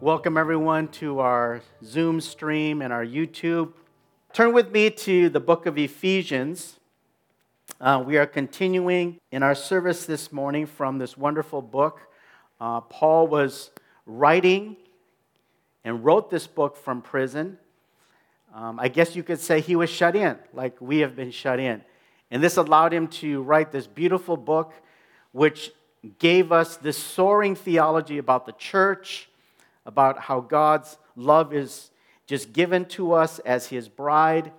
Welcome, everyone, to our Zoom stream and our YouTube. Turn with me to the book of Ephesians. Uh, we are continuing in our service this morning from this wonderful book. Uh, Paul was writing and wrote this book from prison. Um, I guess you could say he was shut in, like we have been shut in. And this allowed him to write this beautiful book, which gave us this soaring theology about the church, about how God's love is just given to us as his bride.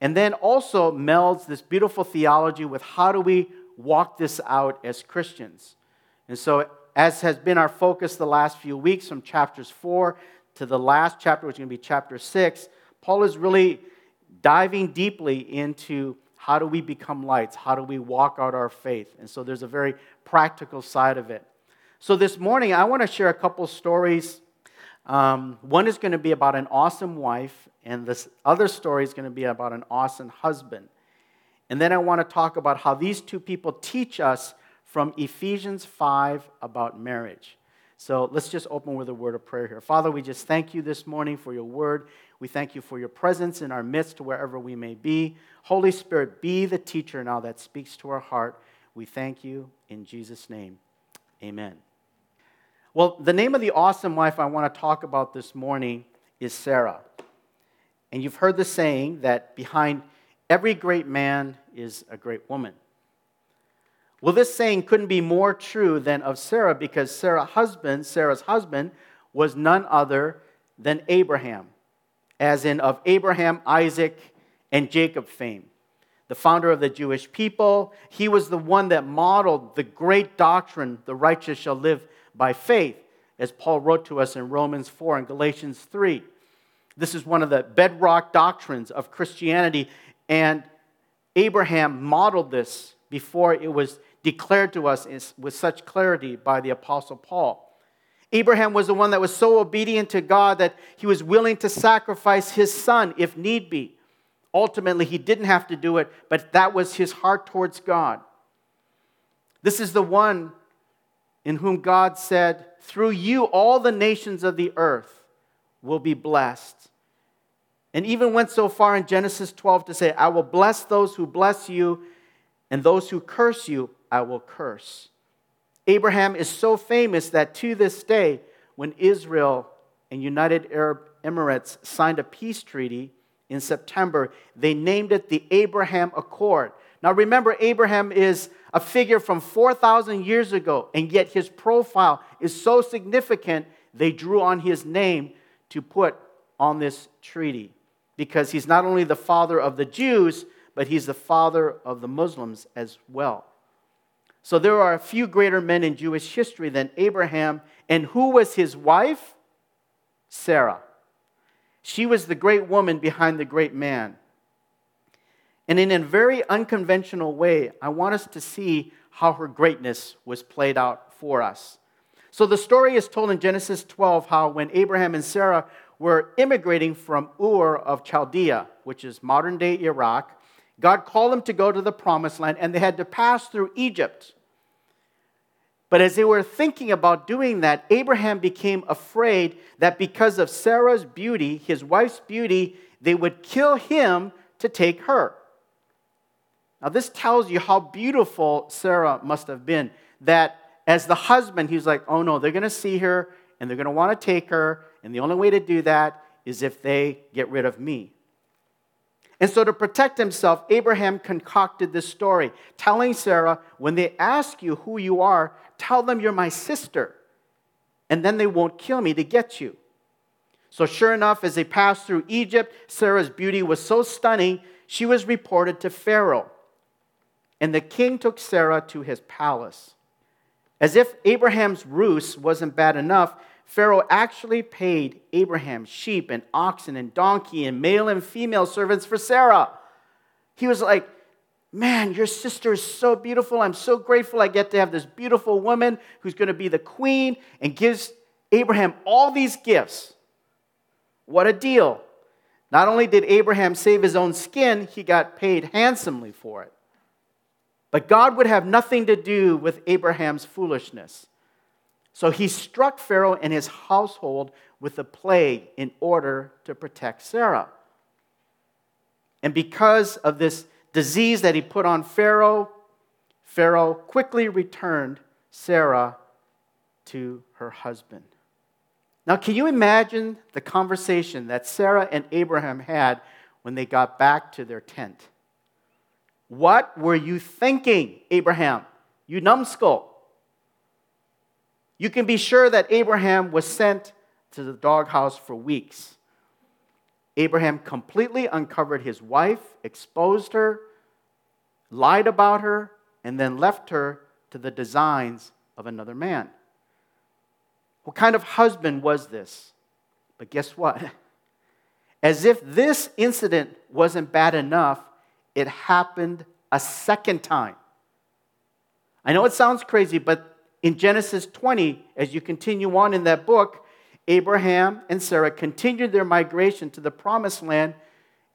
And then also melds this beautiful theology with how do we walk this out as Christians. And so, as has been our focus the last few weeks from chapters 4 to the last chapter, which is going to be chapter 6, Paul is really diving deeply into how do we become lights? How do we walk out our faith? And so there's a very practical side of it. So this morning, I want to share a couple stories. Um, one is going to be about an awesome wife, and this other story is going to be about an awesome husband. And then I want to talk about how these two people teach us from Ephesians 5 about marriage. So let's just open with a word of prayer here. Father, we just thank you this morning for your word. We thank you for your presence in our midst, wherever we may be. Holy Spirit, be the teacher now that speaks to our heart. We thank you in Jesus' name. Amen. Well, the name of the awesome wife I want to talk about this morning is Sarah. And you've heard the saying that behind every great man is a great woman. Well, this saying couldn't be more true than of Sarah because Sarah's husband, Sarah's husband, was none other than Abraham, as in of Abraham, Isaac, and Jacob fame. The founder of the Jewish people, he was the one that modeled the great doctrine, the righteous shall live by faith, as Paul wrote to us in Romans 4 and Galatians 3. This is one of the bedrock doctrines of Christianity, and Abraham modeled this before it was declared to us with such clarity by the Apostle Paul. Abraham was the one that was so obedient to God that he was willing to sacrifice his son if need be. Ultimately, he didn't have to do it, but that was his heart towards God. This is the one in whom God said, Through you, all the nations of the earth will be blessed. And even went so far in Genesis 12 to say, I will bless those who bless you, and those who curse you, I will curse. Abraham is so famous that to this day, when Israel and United Arab Emirates signed a peace treaty in September, they named it the Abraham Accord. Now remember, Abraham is a figure from 4,000 years ago, and yet his profile is so significant, they drew on his name to put on this treaty because he's not only the father of the Jews, but he's the father of the Muslims as well. So there are a few greater men in Jewish history than Abraham. And who was his wife? Sarah. She was the great woman behind the great man. And in a very unconventional way, I want us to see how her greatness was played out for us. So the story is told in Genesis 12 how when Abraham and Sarah were immigrating from Ur of Chaldea, which is modern day Iraq, God called them to go to the promised land and they had to pass through Egypt. But as they were thinking about doing that, Abraham became afraid that because of Sarah's beauty, his wife's beauty, they would kill him to take her. Now, this tells you how beautiful Sarah must have been. That as the husband, he's like, oh no, they're going to see her and they're going to want to take her. And the only way to do that is if they get rid of me. And so, to protect himself, Abraham concocted this story, telling Sarah, when they ask you who you are, tell them you're my sister, and then they won't kill me to get you. So, sure enough, as they passed through Egypt, Sarah's beauty was so stunning, she was reported to Pharaoh. And the king took Sarah to his palace. As if Abraham's ruse wasn't bad enough, Pharaoh actually paid Abraham sheep and oxen and donkey and male and female servants for Sarah. He was like, Man, your sister is so beautiful. I'm so grateful I get to have this beautiful woman who's going to be the queen and gives Abraham all these gifts. What a deal. Not only did Abraham save his own skin, he got paid handsomely for it. But God would have nothing to do with Abraham's foolishness. So he struck Pharaoh and his household with a plague in order to protect Sarah. And because of this disease that he put on Pharaoh, Pharaoh quickly returned Sarah to her husband. Now, can you imagine the conversation that Sarah and Abraham had when they got back to their tent? What were you thinking, Abraham? You numbskull. You can be sure that Abraham was sent to the doghouse for weeks. Abraham completely uncovered his wife, exposed her, lied about her, and then left her to the designs of another man. What kind of husband was this? But guess what? As if this incident wasn't bad enough, it happened a second time. I know it sounds crazy, but in Genesis 20, as you continue on in that book, Abraham and Sarah continued their migration to the promised land,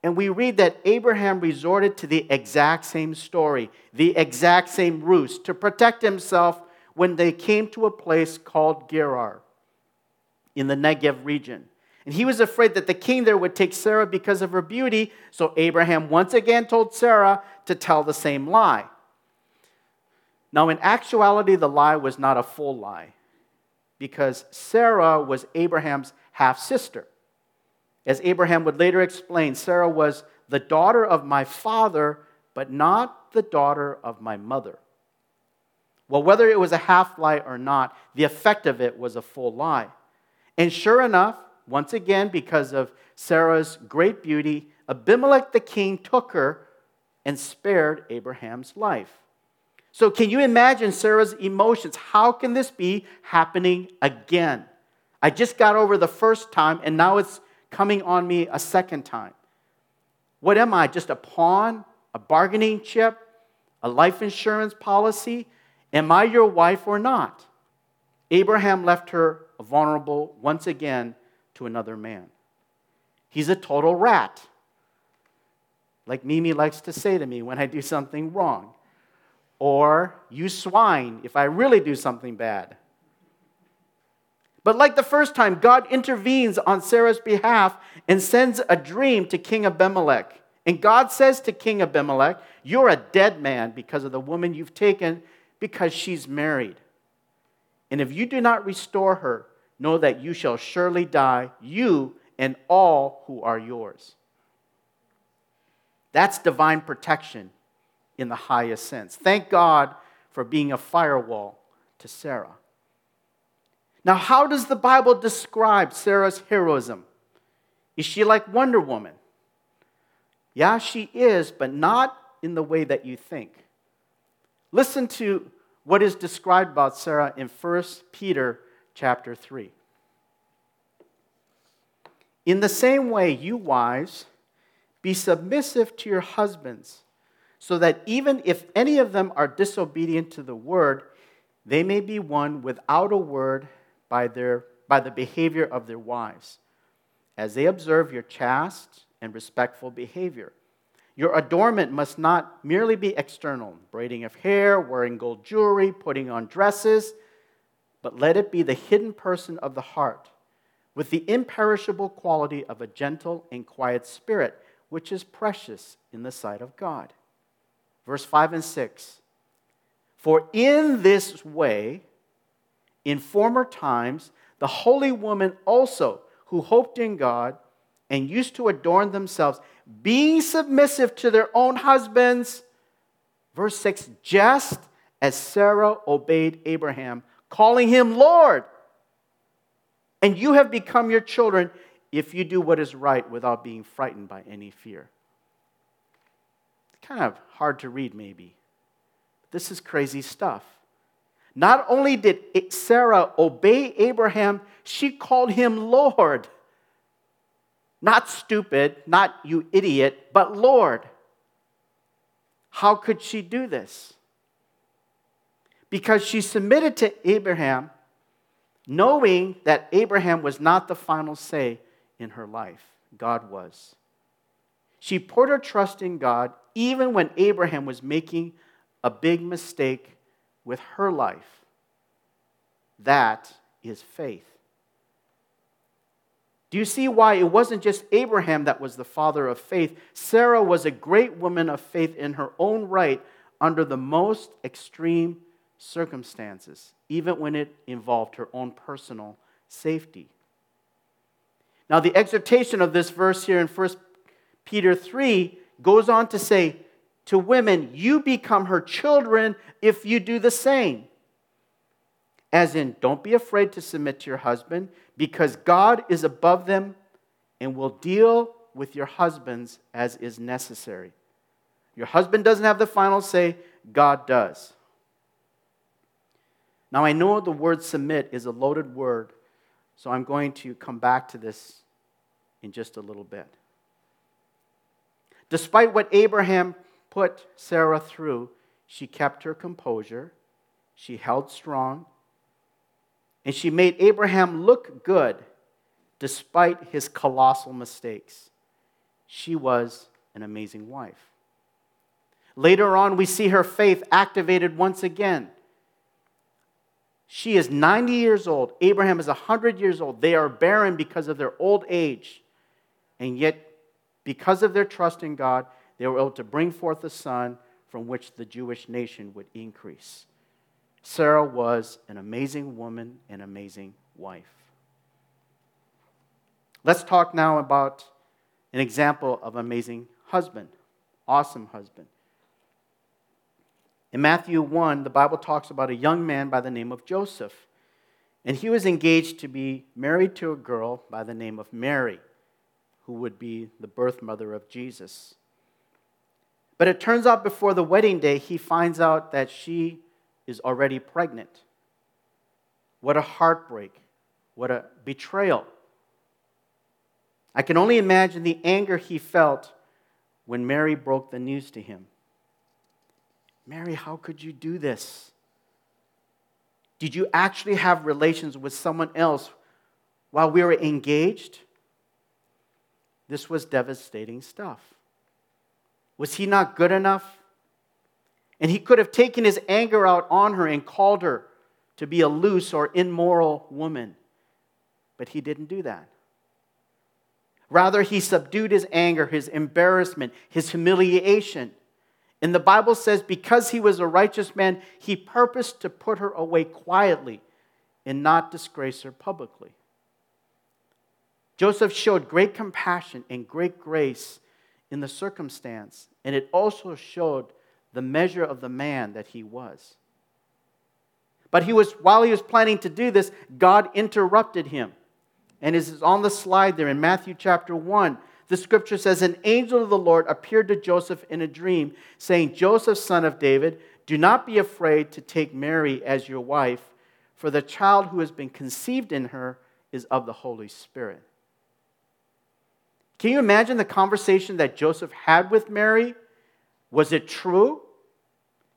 and we read that Abraham resorted to the exact same story, the exact same ruse to protect himself when they came to a place called Gerar in the Negev region. And he was afraid that the king there would take Sarah because of her beauty, so Abraham once again told Sarah to tell the same lie. Now, in actuality, the lie was not a full lie because Sarah was Abraham's half sister. As Abraham would later explain, Sarah was the daughter of my father, but not the daughter of my mother. Well, whether it was a half lie or not, the effect of it was a full lie. And sure enough, once again, because of Sarah's great beauty, Abimelech the king took her and spared Abraham's life. So, can you imagine Sarah's emotions? How can this be happening again? I just got over the first time, and now it's coming on me a second time. What am I? Just a pawn? A bargaining chip? A life insurance policy? Am I your wife or not? Abraham left her vulnerable once again to another man. He's a total rat, like Mimi likes to say to me when I do something wrong. Or, you swine, if I really do something bad. But like the first time, God intervenes on Sarah's behalf and sends a dream to King Abimelech. And God says to King Abimelech, You're a dead man because of the woman you've taken, because she's married. And if you do not restore her, know that you shall surely die, you and all who are yours. That's divine protection in the highest sense. Thank God for being a firewall to Sarah. Now, how does the Bible describe Sarah's heroism? Is she like Wonder Woman? Yeah, she is, but not in the way that you think. Listen to what is described about Sarah in 1 Peter chapter 3. In the same way, you wives, be submissive to your husbands, so that even if any of them are disobedient to the word, they may be won without a word by, their, by the behavior of their wives, as they observe your chaste and respectful behavior. Your adornment must not merely be external, braiding of hair, wearing gold jewelry, putting on dresses, but let it be the hidden person of the heart, with the imperishable quality of a gentle and quiet spirit, which is precious in the sight of God. Verse 5 and 6 For in this way, in former times, the holy women also, who hoped in God and used to adorn themselves, being submissive to their own husbands. Verse 6 just as Sarah obeyed Abraham, calling him Lord. And you have become your children if you do what is right without being frightened by any fear. Kind of hard to read, maybe. This is crazy stuff. Not only did Sarah obey Abraham, she called him Lord. Not stupid, not you idiot, but Lord. How could she do this? Because she submitted to Abraham, knowing that Abraham was not the final say in her life, God was. She put her trust in God even when Abraham was making a big mistake with her life. That is faith. Do you see why it wasn't just Abraham that was the father of faith? Sarah was a great woman of faith in her own right under the most extreme circumstances, even when it involved her own personal safety. Now, the exhortation of this verse here in 1 Peter 3 goes on to say, To women, you become her children if you do the same. As in, don't be afraid to submit to your husband, because God is above them and will deal with your husbands as is necessary. Your husband doesn't have the final say, God does. Now, I know the word submit is a loaded word, so I'm going to come back to this in just a little bit. Despite what Abraham put Sarah through, she kept her composure, she held strong, and she made Abraham look good despite his colossal mistakes. She was an amazing wife. Later on, we see her faith activated once again. She is 90 years old. Abraham is 100 years old. They are barren because of their old age. And yet, because of their trust in God, they were able to bring forth a son from which the Jewish nation would increase. Sarah was an amazing woman, an amazing wife. Let's talk now about an example of amazing husband, awesome husband. In Matthew 1, the Bible talks about a young man by the name of Joseph. And he was engaged to be married to a girl by the name of Mary, who would be the birth mother of Jesus. But it turns out before the wedding day, he finds out that she is already pregnant. What a heartbreak. What a betrayal. I can only imagine the anger he felt when Mary broke the news to him. Mary, how could you do this? Did you actually have relations with someone else while we were engaged? This was devastating stuff. Was he not good enough? And he could have taken his anger out on her and called her to be a loose or immoral woman. But he didn't do that. Rather, he subdued his anger, his embarrassment, his humiliation. And the Bible says, because he was a righteous man, he purposed to put her away quietly and not disgrace her publicly. Joseph showed great compassion and great grace in the circumstance, and it also showed the measure of the man that he was. But he was, while he was planning to do this, God interrupted him. And is on the slide there in Matthew chapter 1. The scripture says, An angel of the Lord appeared to Joseph in a dream, saying, Joseph, son of David, do not be afraid to take Mary as your wife, for the child who has been conceived in her is of the Holy Spirit. Can you imagine the conversation that Joseph had with Mary? Was it true?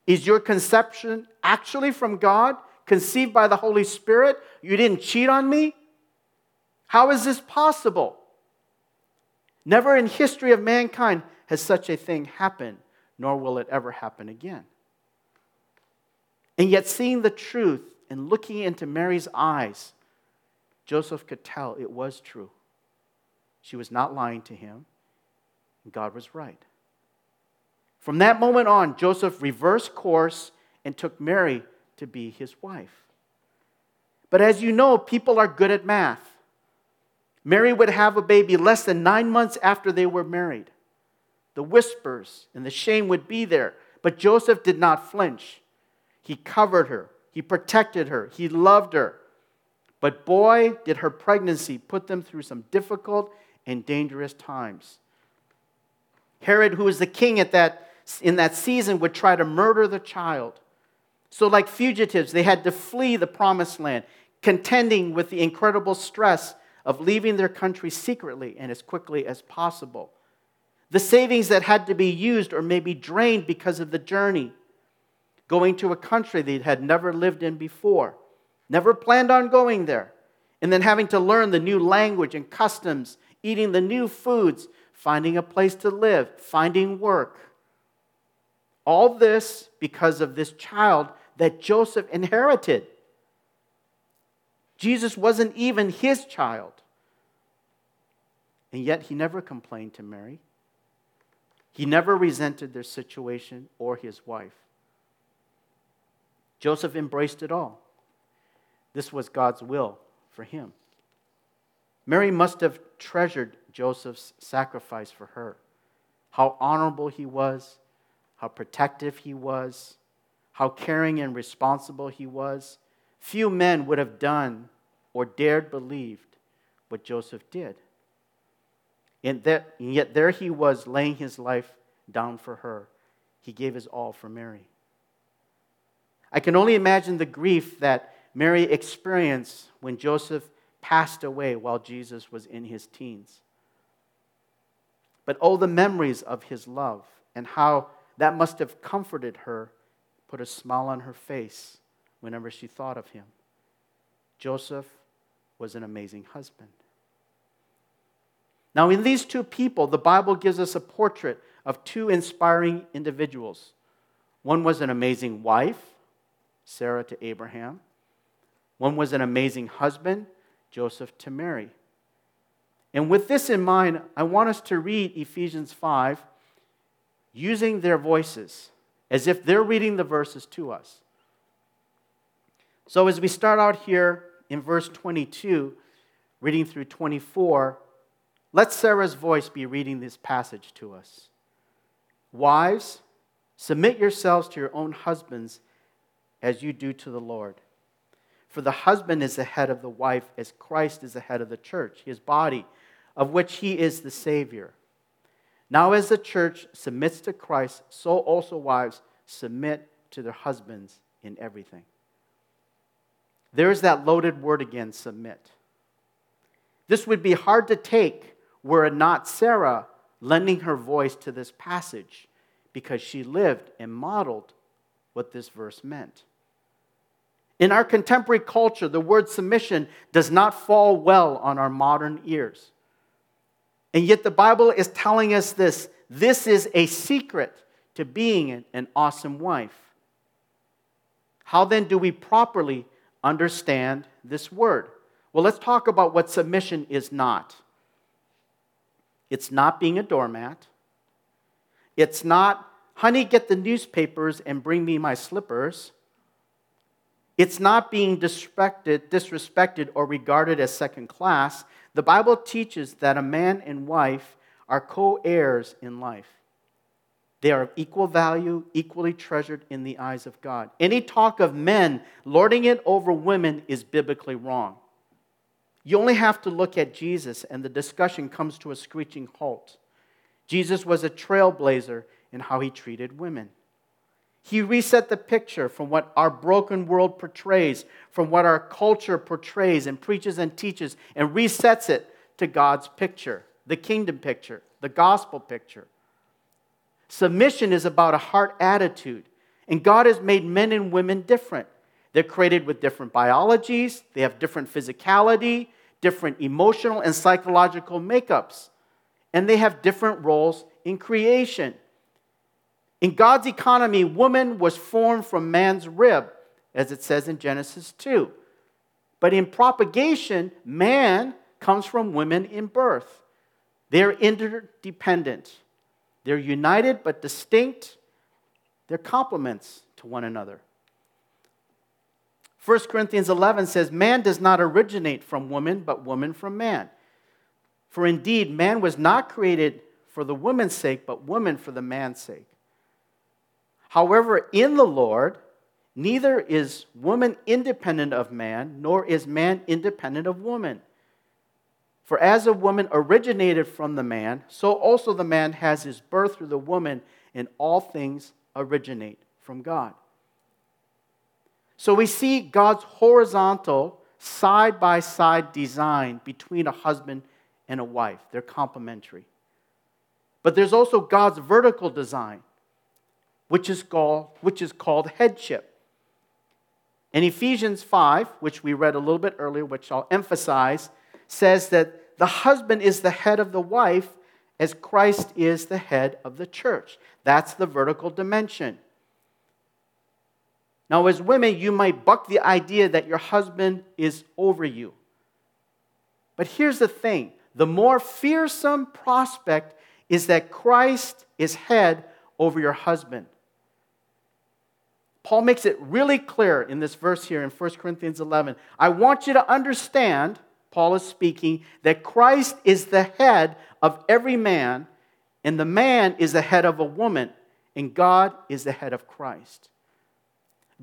Is your conception actually from God, conceived by the Holy Spirit? You didn't cheat on me? How is this possible? Never in history of mankind has such a thing happened, nor will it ever happen again. And yet, seeing the truth and looking into Mary's eyes, Joseph could tell it was true. She was not lying to him, and God was right. From that moment on, Joseph reversed course and took Mary to be his wife. But as you know, people are good at math. Mary would have a baby less than nine months after they were married. The whispers and the shame would be there, but Joseph did not flinch. He covered her, he protected her, he loved her. But boy, did her pregnancy put them through some difficult and dangerous times. Herod, who was the king at that in that season would try to murder the child. So, like fugitives, they had to flee the promised land, contending with the incredible stress of leaving their country secretly and as quickly as possible. The savings that had to be used or maybe drained because of the journey, going to a country they had never lived in before, never planned on going there, and then having to learn the new language and customs, eating the new foods, finding a place to live, finding work. All this because of this child that Joseph inherited. Jesus wasn't even his child. And yet he never complained to Mary. He never resented their situation or his wife. Joseph embraced it all. This was God's will for him. Mary must have treasured Joseph's sacrifice for her. How honorable he was, how protective he was, how caring and responsible he was. Few men would have done or dared believed what Joseph did. And, that, and yet there he was laying his life down for her. He gave his all for Mary. I can only imagine the grief that Mary experienced when Joseph passed away while Jesus was in his teens. But oh, the memories of his love and how that must have comforted her, put a smile on her face whenever she thought of him. Joseph was an amazing husband. Now, in these two people, the Bible gives us a portrait of two inspiring individuals. One was an amazing wife, Sarah to Abraham. One was an amazing husband, Joseph to Mary. And with this in mind, I want us to read Ephesians 5 using their voices as if they're reading the verses to us. So, as we start out here in verse 22, reading through 24, let Sarah's voice be reading this passage to us. Wives, submit yourselves to your own husbands as you do to the Lord. For the husband is the head of the wife, as Christ is the head of the church, his body, of which he is the Savior. Now, as the church submits to Christ, so also wives submit to their husbands in everything. There's that loaded word again submit. This would be hard to take were it not Sarah lending her voice to this passage because she lived and modeled what this verse meant. In our contemporary culture, the word submission does not fall well on our modern ears. And yet, the Bible is telling us this this is a secret to being an awesome wife. How then do we properly understand this word? Well, let's talk about what submission is not. It's not being a doormat. It's not, honey, get the newspapers and bring me my slippers. It's not being disrespected, or regarded as second class. The Bible teaches that a man and wife are co heirs in life. They are of equal value, equally treasured in the eyes of God. Any talk of men lording it over women is biblically wrong. You only have to look at Jesus, and the discussion comes to a screeching halt. Jesus was a trailblazer in how he treated women. He reset the picture from what our broken world portrays, from what our culture portrays and preaches and teaches, and resets it to God's picture, the kingdom picture, the gospel picture. Submission is about a heart attitude, and God has made men and women different. They're created with different biologies, they have different physicality, different emotional and psychological makeups, and they have different roles in creation. In God's economy, woman was formed from man's rib, as it says in Genesis 2. But in propagation, man comes from women in birth. They're interdependent. They're united but distinct. They're complements to one another. 1 Corinthians 11 says, Man does not originate from woman, but woman from man. For indeed, man was not created for the woman's sake, but woman for the man's sake. However, in the Lord, neither is woman independent of man, nor is man independent of woman. For as a woman originated from the man, so also the man has his birth through the woman, and all things originate from God. So we see God's horizontal, side by side design between a husband and a wife. They're complementary. But there's also God's vertical design, which is called, which is called headship. In Ephesians 5, which we read a little bit earlier, which I'll emphasize, says that the husband is the head of the wife as Christ is the head of the church. That's the vertical dimension. Now, as women, you might buck the idea that your husband is over you. But here's the thing the more fearsome prospect is that Christ is head over your husband. Paul makes it really clear in this verse here in 1 Corinthians 11. I want you to understand, Paul is speaking, that Christ is the head of every man, and the man is the head of a woman, and God is the head of Christ.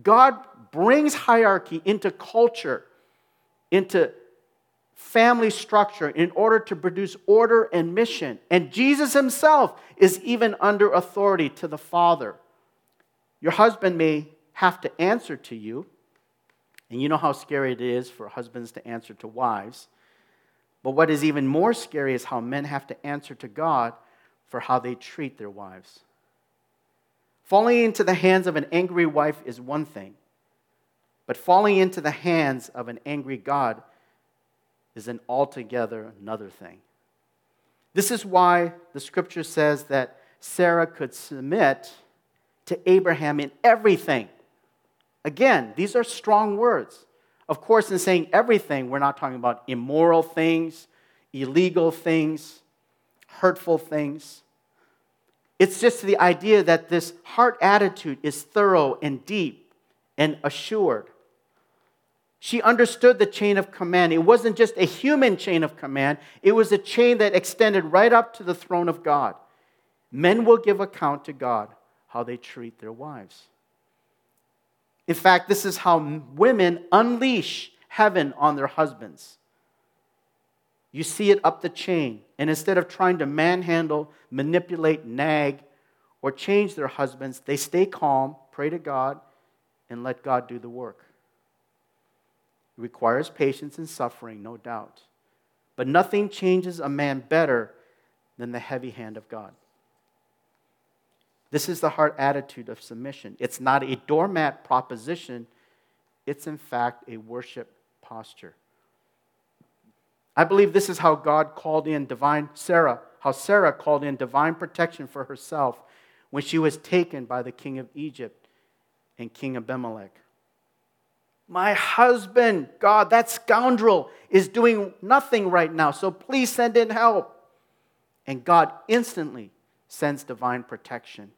God brings hierarchy into culture, into family structure in order to produce order and mission. And Jesus himself is even under authority to the Father. Your husband may have to answer to you, and you know how scary it is for husbands to answer to wives. But what is even more scary is how men have to answer to God for how they treat their wives. Falling into the hands of an angry wife is one thing, but falling into the hands of an angry God is an altogether another thing. This is why the scripture says that Sarah could submit to Abraham in everything. Again, these are strong words. Of course, in saying everything, we're not talking about immoral things, illegal things, hurtful things. It's just the idea that this heart attitude is thorough and deep and assured. She understood the chain of command. It wasn't just a human chain of command, it was a chain that extended right up to the throne of God. Men will give account to God how they treat their wives. In fact, this is how women unleash heaven on their husbands. You see it up the chain. And instead of trying to manhandle, manipulate, nag, or change their husbands, they stay calm, pray to God, and let God do the work. It requires patience and suffering, no doubt. But nothing changes a man better than the heavy hand of God. This is the heart attitude of submission. It's not a doormat proposition, it's in fact a worship posture. I believe this is how God called in divine Sarah, how Sarah called in divine protection for herself when she was taken by the king of Egypt and King Abimelech. My husband, God, that scoundrel, is doing nothing right now, so please send in help. And God instantly sends divine protection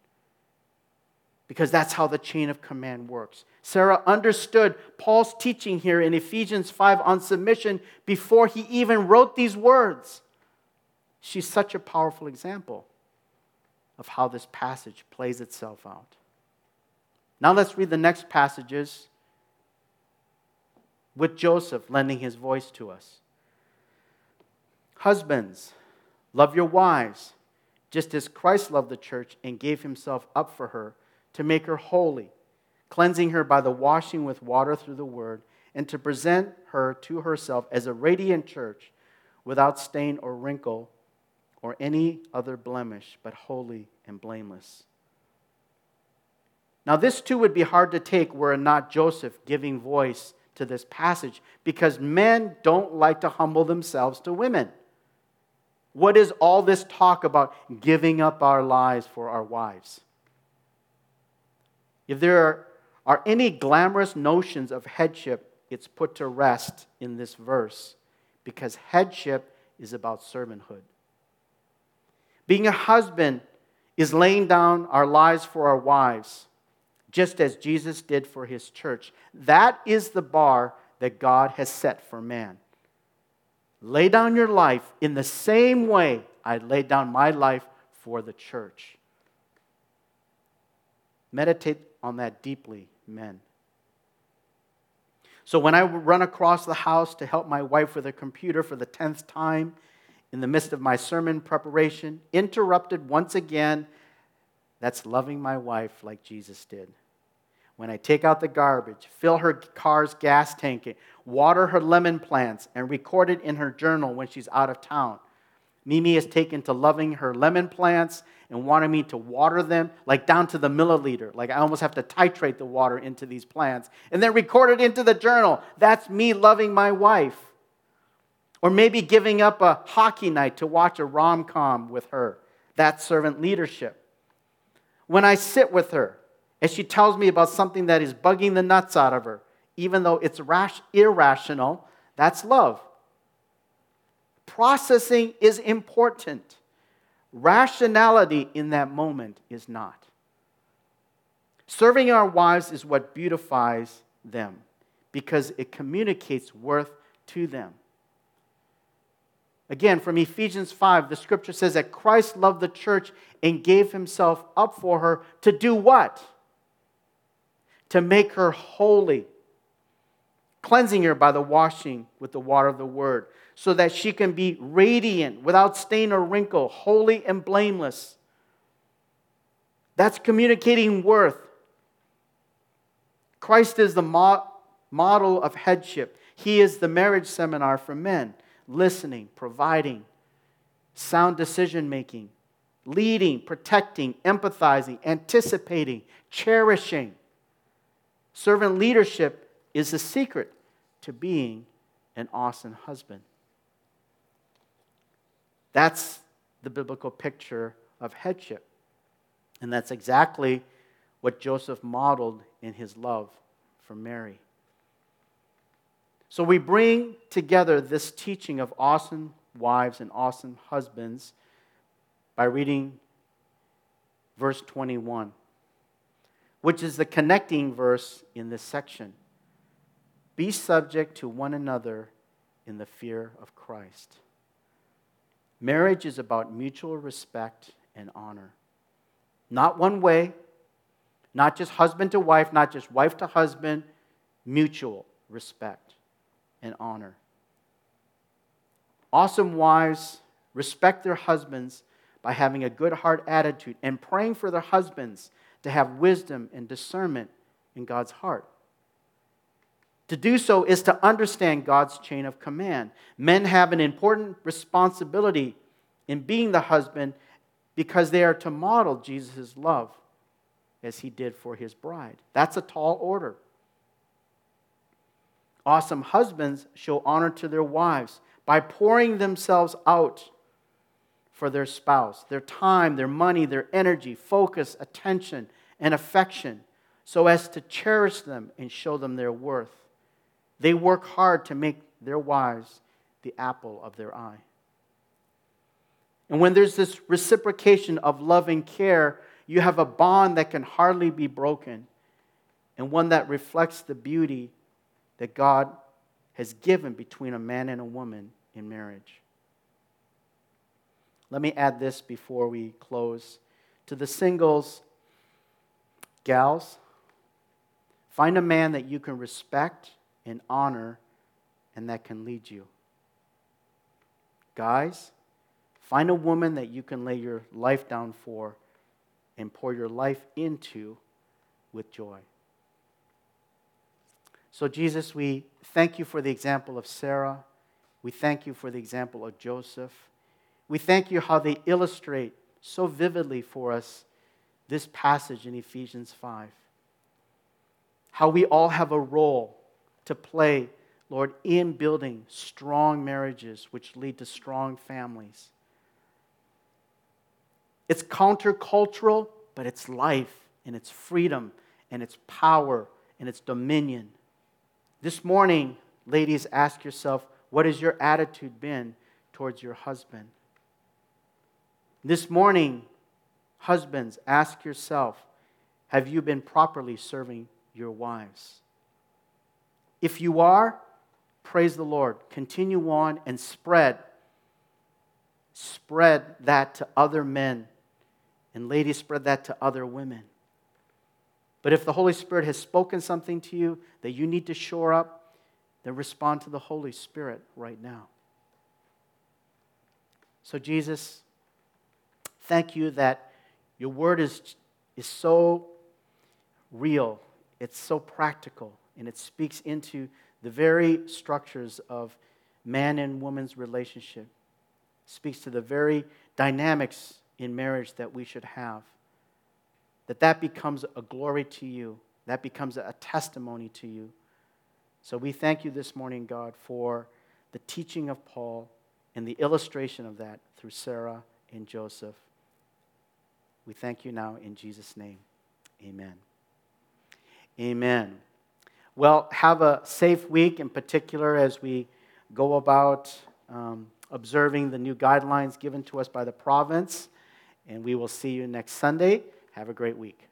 because that's how the chain of command works. Sarah understood Paul's teaching here in Ephesians 5 on submission before he even wrote these words. She's such a powerful example of how this passage plays itself out. Now let's read the next passages with Joseph lending his voice to us. Husbands, love your wives, just as Christ loved the church and gave himself up for her to make her holy, cleansing her by the washing with water through the word, and to present her to herself as a radiant church without stain or wrinkle or any other blemish, but holy and blameless. Now, this too would be hard to take were it not Joseph giving voice to this passage because men don't like to humble themselves to women. What is all this talk about giving up our lives for our wives? If there are, any glamorous notions of headship, it's put to rest in this verse because headship is about servanthood. Being a husband is laying down our lives for our wives just as Jesus did for his church. That is the bar that God has set for man. Lay down your life in the same way I laid down my life for the church. Meditate on that deeply, men. So when I run across the house to help my wife with a computer for the 10th time, in the midst of my sermon preparation, interrupted once again, that's loving my wife like Jesus did when I take out the garbage, fill her car's gas tank, water her lemon plants, and record it in her journal when she's out of town. Mimi has taken to loving her lemon plants and wanted me to water them, like down to the milliliter. Like I almost have to titrate the water into these plants and then record it into the journal. That's me loving my wife. Or maybe giving up a hockey night to watch a rom com with her. That's servant leadership. When I sit with her, and she tells me about something that is bugging the nuts out of her, even though it's rash, irrational, that's love. Processing is important. Rationality in that moment is not. Serving our wives is what beautifies them because it communicates worth to them. Again, from Ephesians 5, the scripture says that Christ loved the church and gave himself up for her to do what? To make her holy, cleansing her by the washing with the water of the word, so that she can be radiant, without stain or wrinkle, holy and blameless. That's communicating worth. Christ is the model of headship. He is the marriage seminar for men listening, providing, sound decision making, leading, protecting, empathizing, anticipating, cherishing. Servant leadership is the secret to being an awesome husband. That's the biblical picture of headship. And that's exactly what Joseph modeled in his love for Mary. So we bring together this teaching of awesome wives and awesome husbands by reading verse 21, which is the connecting verse in this section. Be subject to one another in the fear of Christ. Marriage is about mutual respect and honor. Not one way, not just husband to wife, not just wife to husband, mutual respect and honor. Awesome wives respect their husbands by having a good heart attitude and praying for their husbands to have wisdom and discernment in God's heart. To do so is to understand God's chain of command. Men have an important responsibility in being the husband because they are to model Jesus' love as he did for his bride. That's a tall order. Awesome husbands show honor to their wives by pouring themselves out for their spouse, their time, their money, their energy, focus, attention, and affection, so as to cherish them and show them their worth. They work hard to make their wives the apple of their eye. And when there's this reciprocation of love and care, you have a bond that can hardly be broken and one that reflects the beauty that God has given between a man and a woman in marriage. Let me add this before we close. To the singles, gals, find a man that you can respect and honor and that can lead you. Guys, find a woman that you can lay your life down for and pour your life into with joy. So, Jesus, we thank you for the example of Sarah. We thank you for the example of Joseph. We thank you how they illustrate so vividly for us this passage in Ephesians 5. How we all have a role to play, Lord, in building strong marriages which lead to strong families. It's countercultural, but it's life and it's freedom and it's power and it's dominion. This morning, ladies, ask yourself what has your attitude been towards your husband? This morning, husbands, ask yourself have you been properly serving your wives? If you are, praise the Lord. Continue on and spread. Spread that to other men. And ladies, spread that to other women. But if the Holy Spirit has spoken something to you that you need to shore up, then respond to the Holy Spirit right now. So, Jesus, thank you that your word is, is so real, it's so practical, and it speaks into the very structures of man and woman's relationship, it speaks to the very dynamics in marriage that we should have that that becomes a glory to you. That becomes a testimony to you. So we thank you this morning, God, for the teaching of Paul and the illustration of that through Sarah and Joseph. We thank you now in Jesus' name. Amen. Amen. Well, have a safe week in particular as we go about um, observing the new guidelines given to us by the province. And we will see you next Sunday. Have a great week.